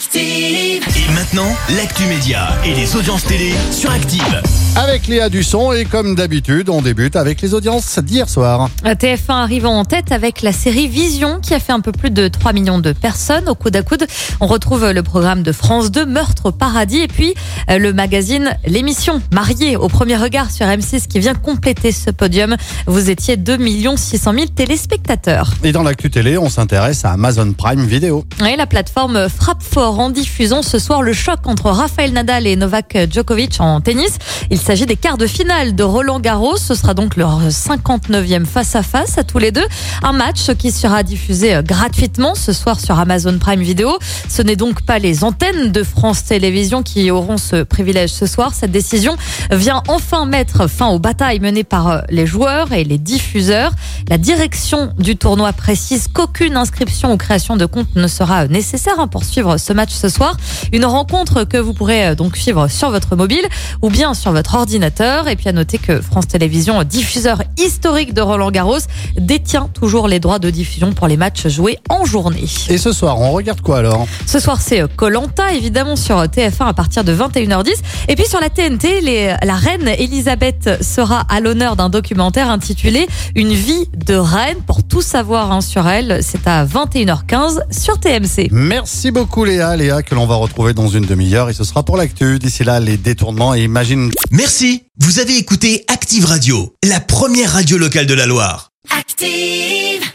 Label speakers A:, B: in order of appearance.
A: Active.
B: Et maintenant, l'actu média et les audiences télé sur Active.
C: Avec Léa Dusson et comme d'habitude, on débute avec les audiences d'hier soir.
D: TF1 arrive en tête avec la série Vision qui a fait un peu plus de 3 millions de personnes au coude à coude. On retrouve le programme de France 2 Meurtre au paradis et puis euh, le magazine L'émission Mariée au premier regard sur M6 qui vient compléter ce podium. Vous étiez 2 600 000 téléspectateurs.
C: Et dans l'actu télé, on s'intéresse à Amazon Prime Vidéo.
D: Et la plateforme frappe fort en diffusant ce soir le choc entre Rafael Nadal et Novak Djokovic en tennis. Il s'agit des quarts de finale de Roland Garros. Ce sera donc leur 59e face-à-face à tous les deux. Un match qui sera diffusé euh, gratuitement ce soir sur Amazon Prime Video. Ce n'est donc pas les antennes de France Télévisions qui auront ce privilège ce soir. Cette décision vient enfin mettre fin aux batailles menées par euh, les joueurs et les diffuseurs. La direction du tournoi précise qu'aucune inscription ou création de compte ne sera nécessaire hein, pour suivre ce match ce soir. Une rencontre que vous pourrez euh, donc suivre sur votre mobile ou bien sur votre ordinateur. Et puis à noter que France Télévisions, diffuseur historique de Roland Garros, détient toujours les droits de diffusion pour les matchs joués en journée.
C: Et ce soir, on regarde quoi alors?
D: Ce soir, c'est Colanta, évidemment, sur TF1 à partir de 21h10. Et puis sur la TNT, les- la reine Elisabeth sera à l'honneur d'un documentaire intitulé Une vie de reine. Pour tout savoir hein, sur elle, c'est à 21h15 sur TMC.
C: Merci beaucoup Léa, Léa que l'on va retrouver dans une demi-heure et ce sera pour l'actu. D'ici là, les détournements et imagine
B: Merci, vous avez écouté Active Radio, la première radio locale de la Loire.
A: Active.